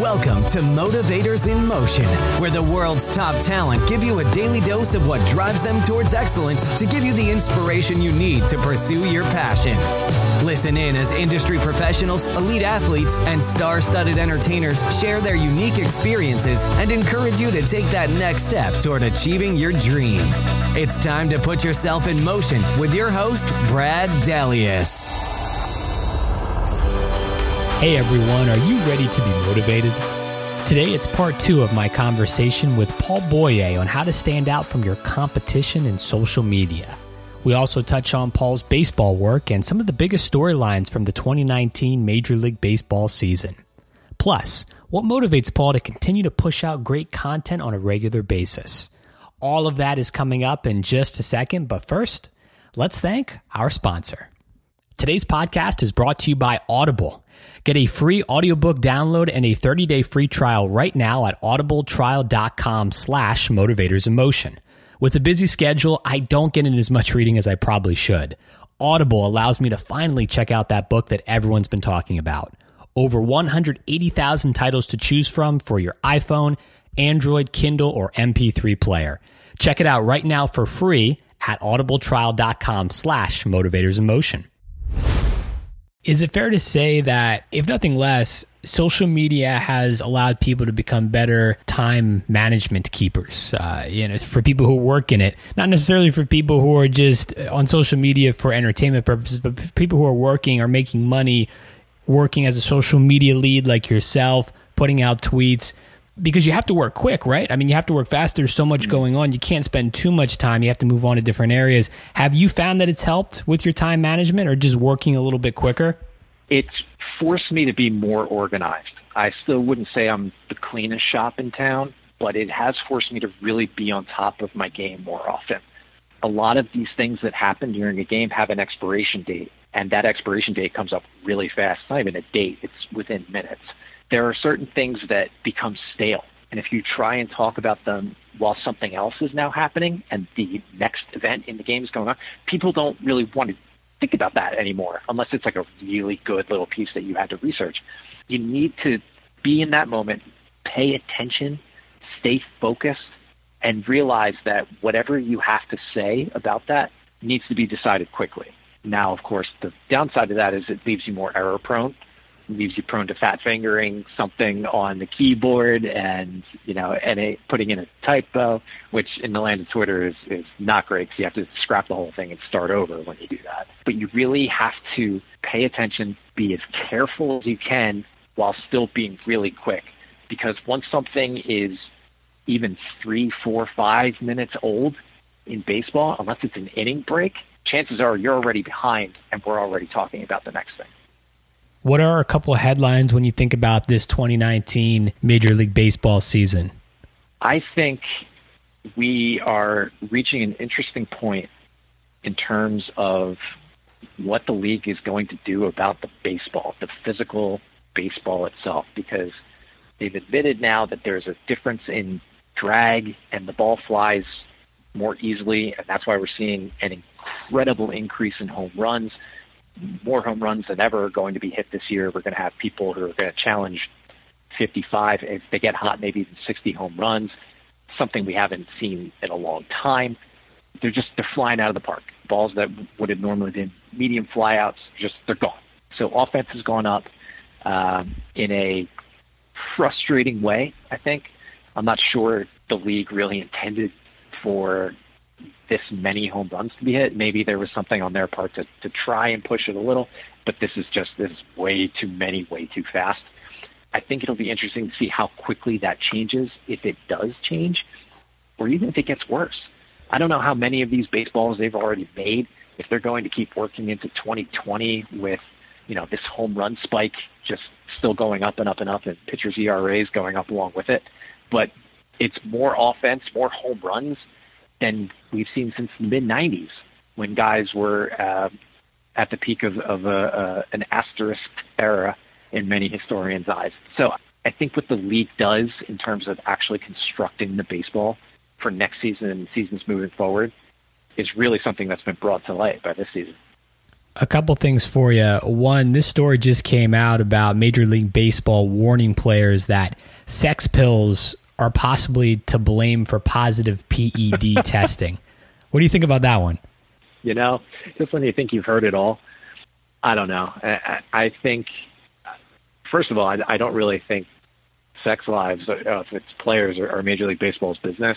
Welcome to Motivators in Motion, where the world's top talent give you a daily dose of what drives them towards excellence to give you the inspiration you need to pursue your passion. Listen in as industry professionals, elite athletes, and star studded entertainers share their unique experiences and encourage you to take that next step toward achieving your dream. It's time to put yourself in motion with your host, Brad Dalius. Hey everyone, are you ready to be motivated? Today it's part two of my conversation with Paul Boye on how to stand out from your competition in social media. We also touch on Paul's baseball work and some of the biggest storylines from the 2019 Major League Baseball season. Plus, what motivates Paul to continue to push out great content on a regular basis. All of that is coming up in just a second, but first, let's thank our sponsor. Today's podcast is brought to you by Audible. Get a free audiobook download and a 30-day free trial right now at audibletrial.com slash motivators in. With a busy schedule, I don't get in as much reading as I probably should. Audible allows me to finally check out that book that everyone's been talking about. Over 180,000 titles to choose from for your iPhone, Android, Kindle, or MP3 player. Check it out right now for free at audibletrial.com slash motivators in motion. Is it fair to say that, if nothing less, social media has allowed people to become better time management keepers? Uh, you know, for people who work in it, not necessarily for people who are just on social media for entertainment purposes, but people who are working or making money, working as a social media lead like yourself, putting out tweets because you have to work quick, right? I mean, you have to work fast. There's so much going on. You can't spend too much time. You have to move on to different areas. Have you found that it's helped with your time management or just working a little bit quicker? It's forced me to be more organized. I still wouldn't say I'm the cleanest shop in town, but it has forced me to really be on top of my game more often. A lot of these things that happen during a game have an expiration date, and that expiration date comes up really fast. It's not even a date, it's within minutes there are certain things that become stale. And if you try and talk about them while something else is now happening and the next event in the game is going on, people don't really want to think about that anymore unless it's like a really good little piece that you had to research. You need to be in that moment, pay attention, stay focused, and realize that whatever you have to say about that needs to be decided quickly. Now, of course, the downside of that is it leaves you more error prone leaves you prone to fat fingering something on the keyboard and you know and putting in a typo, which in the land of Twitter is is not great because you have to scrap the whole thing and start over when you do that. But you really have to pay attention, be as careful as you can while still being really quick, because once something is even three, four, five minutes old in baseball, unless it's an inning break, chances are you're already behind and we're already talking about the next thing. What are a couple of headlines when you think about this 2019 Major League Baseball season? I think we are reaching an interesting point in terms of what the league is going to do about the baseball, the physical baseball itself, because they've admitted now that there's a difference in drag and the ball flies more easily, and that's why we're seeing an incredible increase in home runs more home runs than ever are going to be hit this year. We're going to have people who are going to challenge 55. If they get hot, maybe even 60 home runs, something we haven't seen in a long time. They're just they're flying out of the park. Balls that would have normally been medium flyouts, just they're gone. So offense has gone up um, in a frustrating way. I think I'm not sure the league really intended for this many home runs to be hit. Maybe there was something on their part to, to try and push it a little, but this is just this is way too many, way too fast. I think it'll be interesting to see how quickly that changes, if it does change, or even if it gets worse. I don't know how many of these baseballs they've already made. If they're going to keep working into 2020 with, you know, this home run spike just still going up and up and up, and pitchers' ERAs going up along with it, but it's more offense, more home runs than we've seen since the mid 90s when guys were uh, at the peak of, of a, an asterisk era in many historians' eyes. So I think what the league does in terms of actually constructing the baseball for next season and seasons moving forward is really something that's been brought to light by this season. A couple things for you. One, this story just came out about Major League Baseball warning players that sex pills are possibly to blame for positive PED testing. What do you think about that one? You know, just when you think you've heard it all, I don't know. I, I think, first of all, I, I don't really think sex lives, uh, if it's players or, or Major League Baseball's business.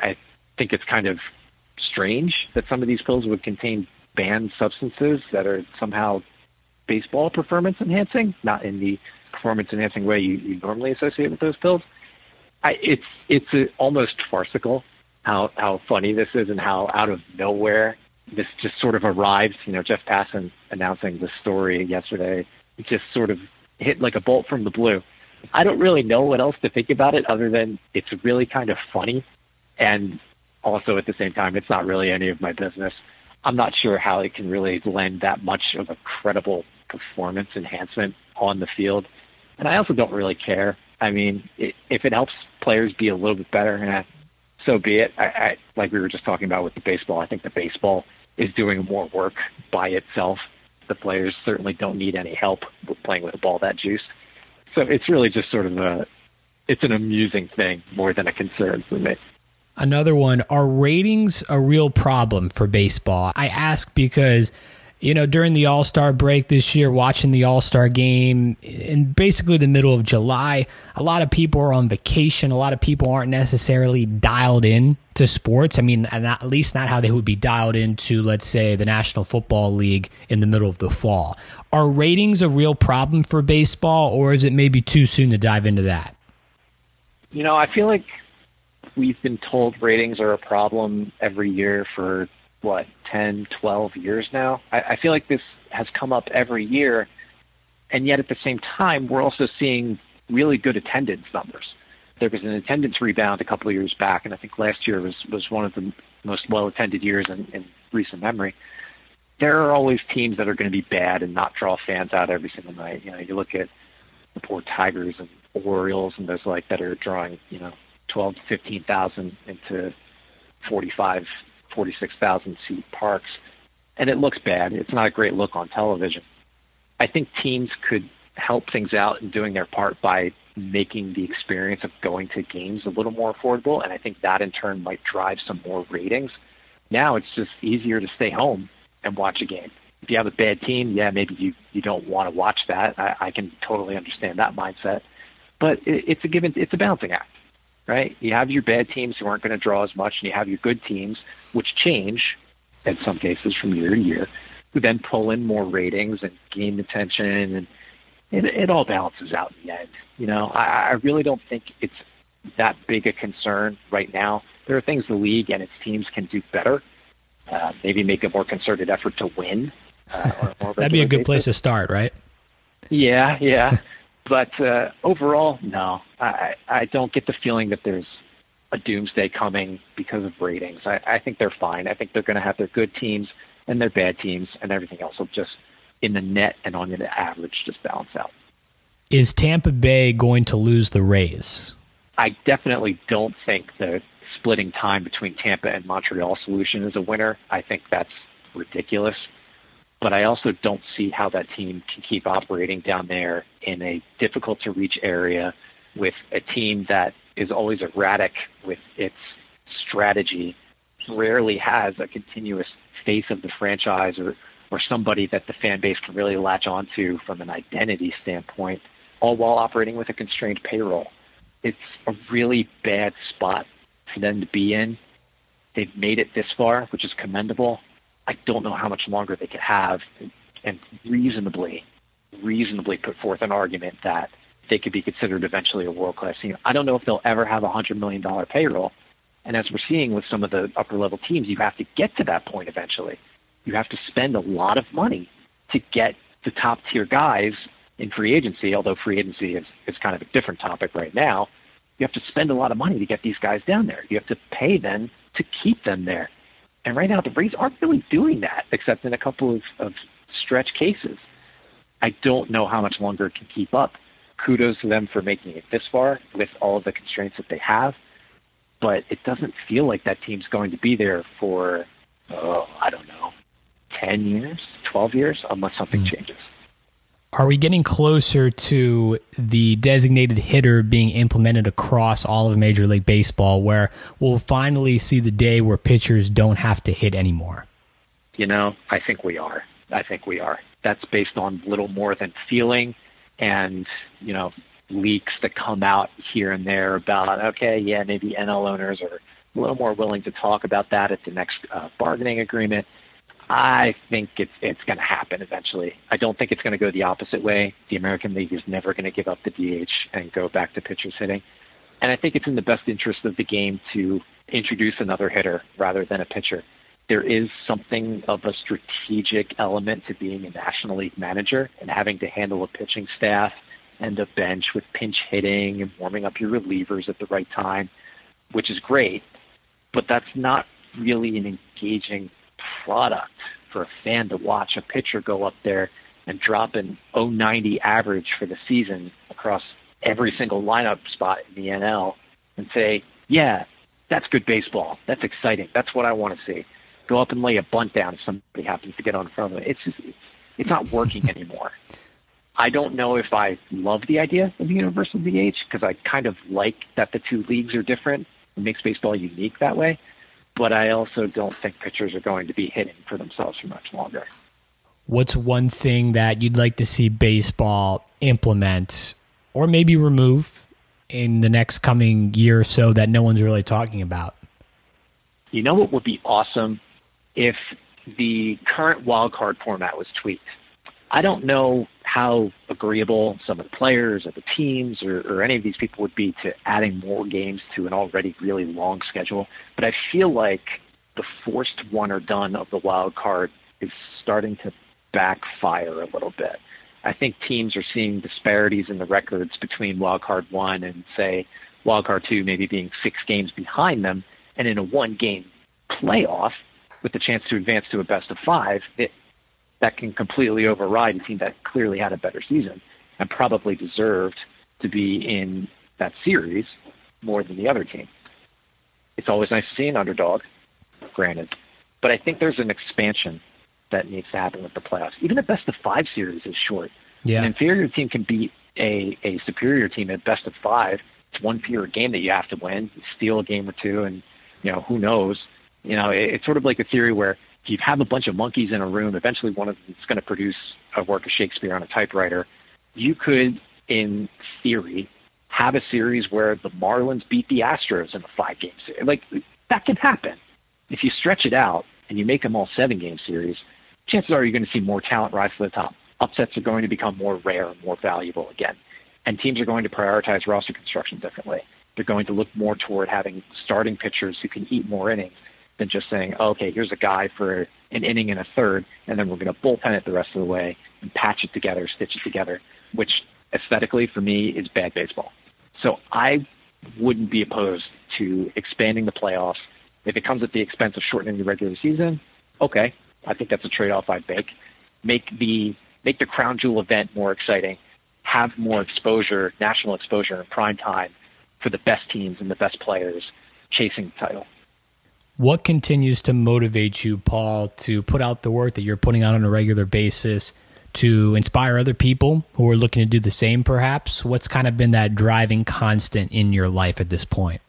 I think it's kind of strange that some of these pills would contain banned substances that are somehow baseball performance enhancing, not in the performance enhancing way you, you normally associate with those pills. I, it's it's a, almost farcical how how funny this is and how out of nowhere this just sort of arrives. You know, Jeff Passan announcing the story yesterday it just sort of hit like a bolt from the blue. I don't really know what else to think about it other than it's really kind of funny, and also at the same time, it's not really any of my business. I'm not sure how it can really lend that much of a credible performance enhancement on the field, and I also don't really care. I mean, it, if it helps players be a little bit better, eh, so be it. I, I, like we were just talking about with the baseball, I think the baseball is doing more work by itself. The players certainly don't need any help playing with a ball that juiced. So it's really just sort of a, it's an amusing thing more than a concern for me. Another one, are ratings a real problem for baseball? I ask because you know, during the All Star break this year, watching the All Star game in basically the middle of July, a lot of people are on vacation. A lot of people aren't necessarily dialed in to sports. I mean, at least not how they would be dialed into, let's say, the National Football League in the middle of the fall. Are ratings a real problem for baseball, or is it maybe too soon to dive into that? You know, I feel like we've been told ratings are a problem every year for what 10 12 years now? I, I feel like this has come up every year and yet at the same time we're also seeing really good attendance numbers. There was an attendance rebound a couple of years back and i think last year was was one of the most well attended years in, in recent memory. There are always teams that are going to be bad and not draw fans out every single night. You know you look at the poor tigers and orioles and those like that are drawing you know 12 to 15,000 into 45 46,000 seat parks, and it looks bad. It's not a great look on television. I think teams could help things out in doing their part by making the experience of going to games a little more affordable, and I think that in turn might drive some more ratings. Now it's just easier to stay home and watch a game. If you have a bad team, yeah, maybe you you don't want to watch that. I, I can totally understand that mindset, but it, it's a given. It's a balancing act right? You have your bad teams who aren't going to draw as much, and you have your good teams, which change in some cases from year to year, who then pull in more ratings and gain attention, and it, it all balances out in the end. You know, I, I really don't think it's that big a concern right now. There are things the league and its teams can do better. Uh, maybe make a more concerted effort to win. Uh, That'd be a good basis. place to start, right? Yeah, yeah. But uh, overall, no, I, I don't get the feeling that there's a doomsday coming because of ratings. I, I think they're fine. I think they're going to have their good teams and their bad teams, and everything else will just, in the net and on the average, just balance out. Is Tampa Bay going to lose the Rays? I definitely don't think the splitting time between Tampa and Montreal solution is a winner. I think that's ridiculous but I also don't see how that team can keep operating down there in a difficult to reach area with a team that is always erratic with its strategy, rarely has a continuous face of the franchise or, or somebody that the fan base can really latch onto from an identity standpoint, all while operating with a constrained payroll. It's a really bad spot for them to be in. They've made it this far, which is commendable. I don't know how much longer they could have and reasonably, reasonably put forth an argument that they could be considered eventually a world class team. I don't know if they'll ever have a hundred million dollar payroll. And as we're seeing with some of the upper level teams, you have to get to that point eventually. You have to spend a lot of money to get the top tier guys in free agency, although free agency is, is kind of a different topic right now. You have to spend a lot of money to get these guys down there. You have to pay them to keep them there. And right now, the Rays aren't really doing that, except in a couple of, of stretch cases. I don't know how much longer it can keep up. Kudos to them for making it this far with all of the constraints that they have. But it doesn't feel like that team's going to be there for, oh, I don't know, 10 years, 12 years, unless something mm. changes. Are we getting closer to the designated hitter being implemented across all of Major League Baseball where we'll finally see the day where pitchers don't have to hit anymore? You know, I think we are. I think we are. That's based on little more than feeling and, you know, leaks that come out here and there about, okay, yeah, maybe NL owners are a little more willing to talk about that at the next uh, bargaining agreement. I think it's it's going to happen eventually. I don't think it's going to go the opposite way. The American League is never going to give up the DH and go back to pitchers hitting. And I think it's in the best interest of the game to introduce another hitter rather than a pitcher. There is something of a strategic element to being a National League manager and having to handle a pitching staff and a bench with pinch hitting and warming up your relievers at the right time, which is great. But that's not really an engaging product for a fan to watch a pitcher go up there and drop an 090 average for the season across every single lineup spot in the NL and say, yeah, that's good baseball. That's exciting. That's what I want to see. Go up and lay a bunt down if somebody happens to get on front of it. It's just, it's not working anymore. I don't know if I love the idea of the universal DH because I kind of like that the two leagues are different. It makes baseball unique that way but I also don't think pitchers are going to be hitting for themselves for much longer. What's one thing that you'd like to see baseball implement or maybe remove in the next coming year or so that no one's really talking about? You know what would be awesome if the current wild card format was tweaked. I don't know how agreeable some of the players or the teams or, or any of these people would be to adding more games to an already really long schedule. But I feel like the forced one or done of the wild card is starting to backfire a little bit. I think teams are seeing disparities in the records between wild card one and say wild card two maybe being six games behind them, and in a one game playoff with the chance to advance to a best of five, it that can completely override a team that clearly had a better season and probably deserved to be in that series more than the other team. It's always nice to see an underdog, granted, but I think there's an expansion that needs to happen with the playoffs. Even the best of five series is short. Yeah. An inferior team can beat a, a superior team at best of five. It's one fewer game that you have to win. You steal a game or two, and you know who knows. You know, it, it's sort of like a theory where you have a bunch of monkeys in a room, eventually one of them is going to produce a work of Shakespeare on a typewriter. You could, in theory, have a series where the Marlins beat the Astros in a five game series. Like, that can happen. If you stretch it out and you make them all seven game series, chances are you're going to see more talent rise to the top. Upsets are going to become more rare and more valuable again. And teams are going to prioritize roster construction differently. They're going to look more toward having starting pitchers who can eat more innings than just saying, oh, okay, here's a guy for an inning and a third, and then we're going to bullpen it the rest of the way and patch it together, stitch it together, which aesthetically for me is bad baseball. So I wouldn't be opposed to expanding the playoffs. If it comes at the expense of shortening the regular season, okay, I think that's a trade-off I'd make. Make the make the crown jewel event more exciting, have more exposure, national exposure in prime time for the best teams and the best players chasing the title. What continues to motivate you, Paul, to put out the work that you're putting out on a regular basis to inspire other people who are looking to do the same, perhaps? What's kind of been that driving constant in your life at this point?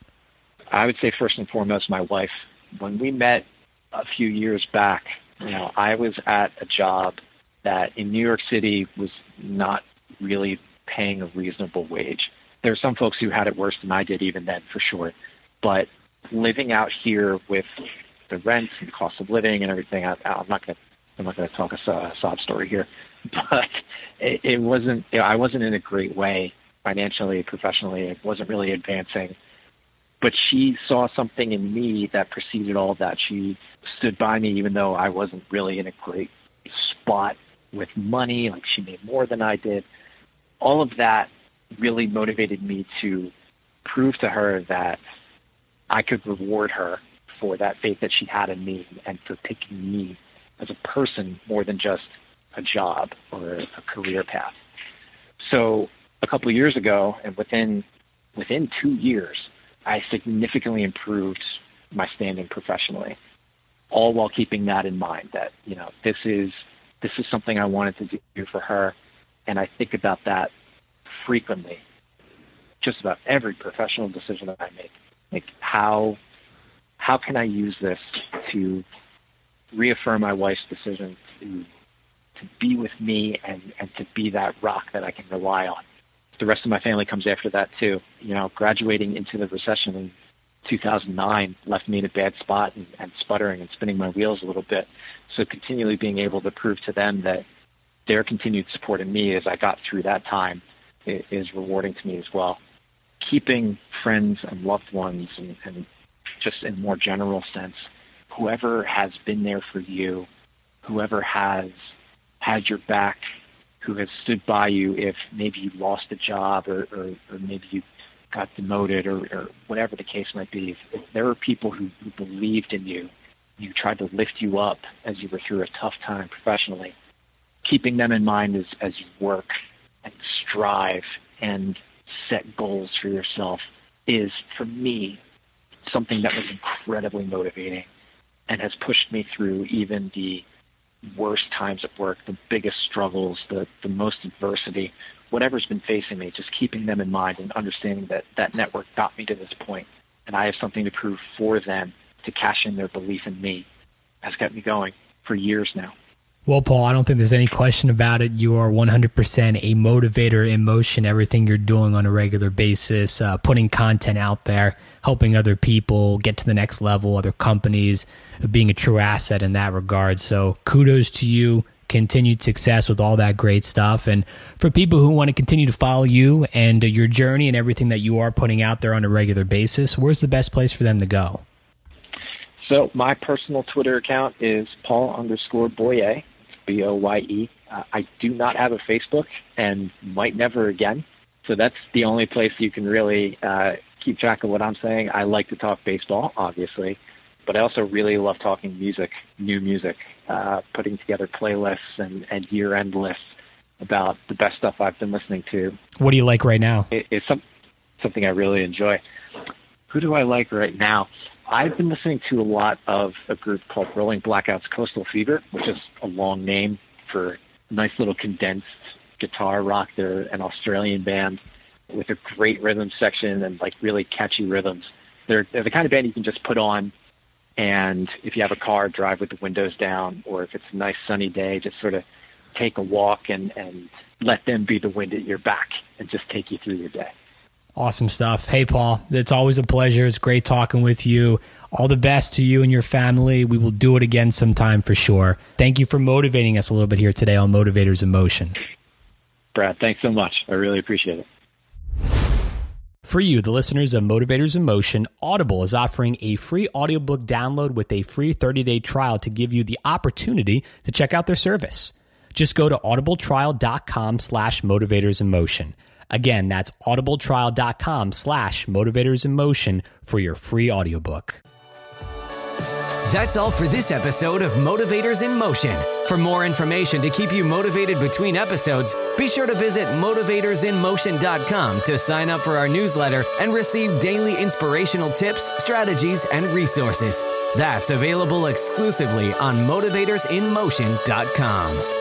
I would say, first and foremost, my wife. When we met a few years back, you know, I was at a job that in New York City was not really paying a reasonable wage. There are some folks who had it worse than I did even then, for sure. But living out here with the rent and the cost of living and everything, I, I'm not going to I'm not going to talk a, a sob story here, but it, it wasn't. You know, I wasn't in a great way financially, professionally. It wasn't really advancing. But she saw something in me that preceded all of that. She stood by me, even though I wasn't really in a great spot with money. Like she made more than I did. All of that really motivated me to prove to her that I could reward her for that faith that she had in me and for picking me as a person more than just a job or a career path. So a couple of years ago, and within within two years, I significantly improved my standing professionally. all while keeping that in mind that you know this is this is something I wanted to do for her, and I think about that frequently. Just about every professional decision that I make, like how how can I use this to reaffirm my wife's decision to to be with me and and to be that rock that I can rely on. The rest of my family comes after that too. You know, graduating into the recession in 2009 left me in a bad spot and, and sputtering and spinning my wheels a little bit. So continually being able to prove to them that their continued support in me as I got through that time is rewarding to me as well. Keeping friends and loved ones and, and just in a more general sense, whoever has been there for you, whoever has had your back, who has stood by you if maybe you lost a job or, or, or maybe you got demoted or, or whatever the case might be. If, if there are people who, who believed in you, you tried to lift you up as you were through a tough time professionally, keeping them in mind as, as you work and strive and set goals for yourself is, for me, something that was incredibly motivating and has pushed me through even the worst times at work, the biggest struggles, the, the most adversity, whatever's been facing me, just keeping them in mind and understanding that that network got me to this point and I have something to prove for them to cash in their belief in me has kept me going for years now. Well, Paul, I don't think there's any question about it. You are 100% a motivator in motion, everything you're doing on a regular basis, uh, putting content out there, helping other people get to the next level, other companies, being a true asset in that regard. So kudos to you. Continued success with all that great stuff. And for people who want to continue to follow you and uh, your journey and everything that you are putting out there on a regular basis, where's the best place for them to go? So my personal Twitter account is Paul underscore Boye. B O Y E. Uh, I do not have a Facebook and might never again. So that's the only place you can really uh, keep track of what I'm saying. I like to talk baseball, obviously, but I also really love talking music, new music, uh, putting together playlists and, and year end lists about the best stuff I've been listening to. What do you like right now? It, it's some, something I really enjoy. Who do I like right now? I've been listening to a lot of a group called Rolling Blackouts Coastal Fever, which is a long name for nice little condensed guitar rock. They're an Australian band with a great rhythm section and like really catchy rhythms. They're, they're the kind of band you can just put on and if you have a car, drive with the windows down, or if it's a nice sunny day, just sort of take a walk and, and let them be the wind at your back and just take you through your day. Awesome stuff. Hey, Paul, it's always a pleasure. It's great talking with you. All the best to you and your family. We will do it again sometime for sure. Thank you for motivating us a little bit here today on Motivators in Motion. Brad, thanks so much. I really appreciate it. For you, the listeners of Motivators in Motion, Audible is offering a free audiobook download with a free 30-day trial to give you the opportunity to check out their service. Just go to audibletrial.com slash motivators in motion. Again, that's audibletrial.com slash motivators in motion for your free audiobook. That's all for this episode of Motivators in Motion. For more information to keep you motivated between episodes, be sure to visit motivatorsinmotion.com to sign up for our newsletter and receive daily inspirational tips, strategies, and resources. That's available exclusively on motivatorsinmotion.com.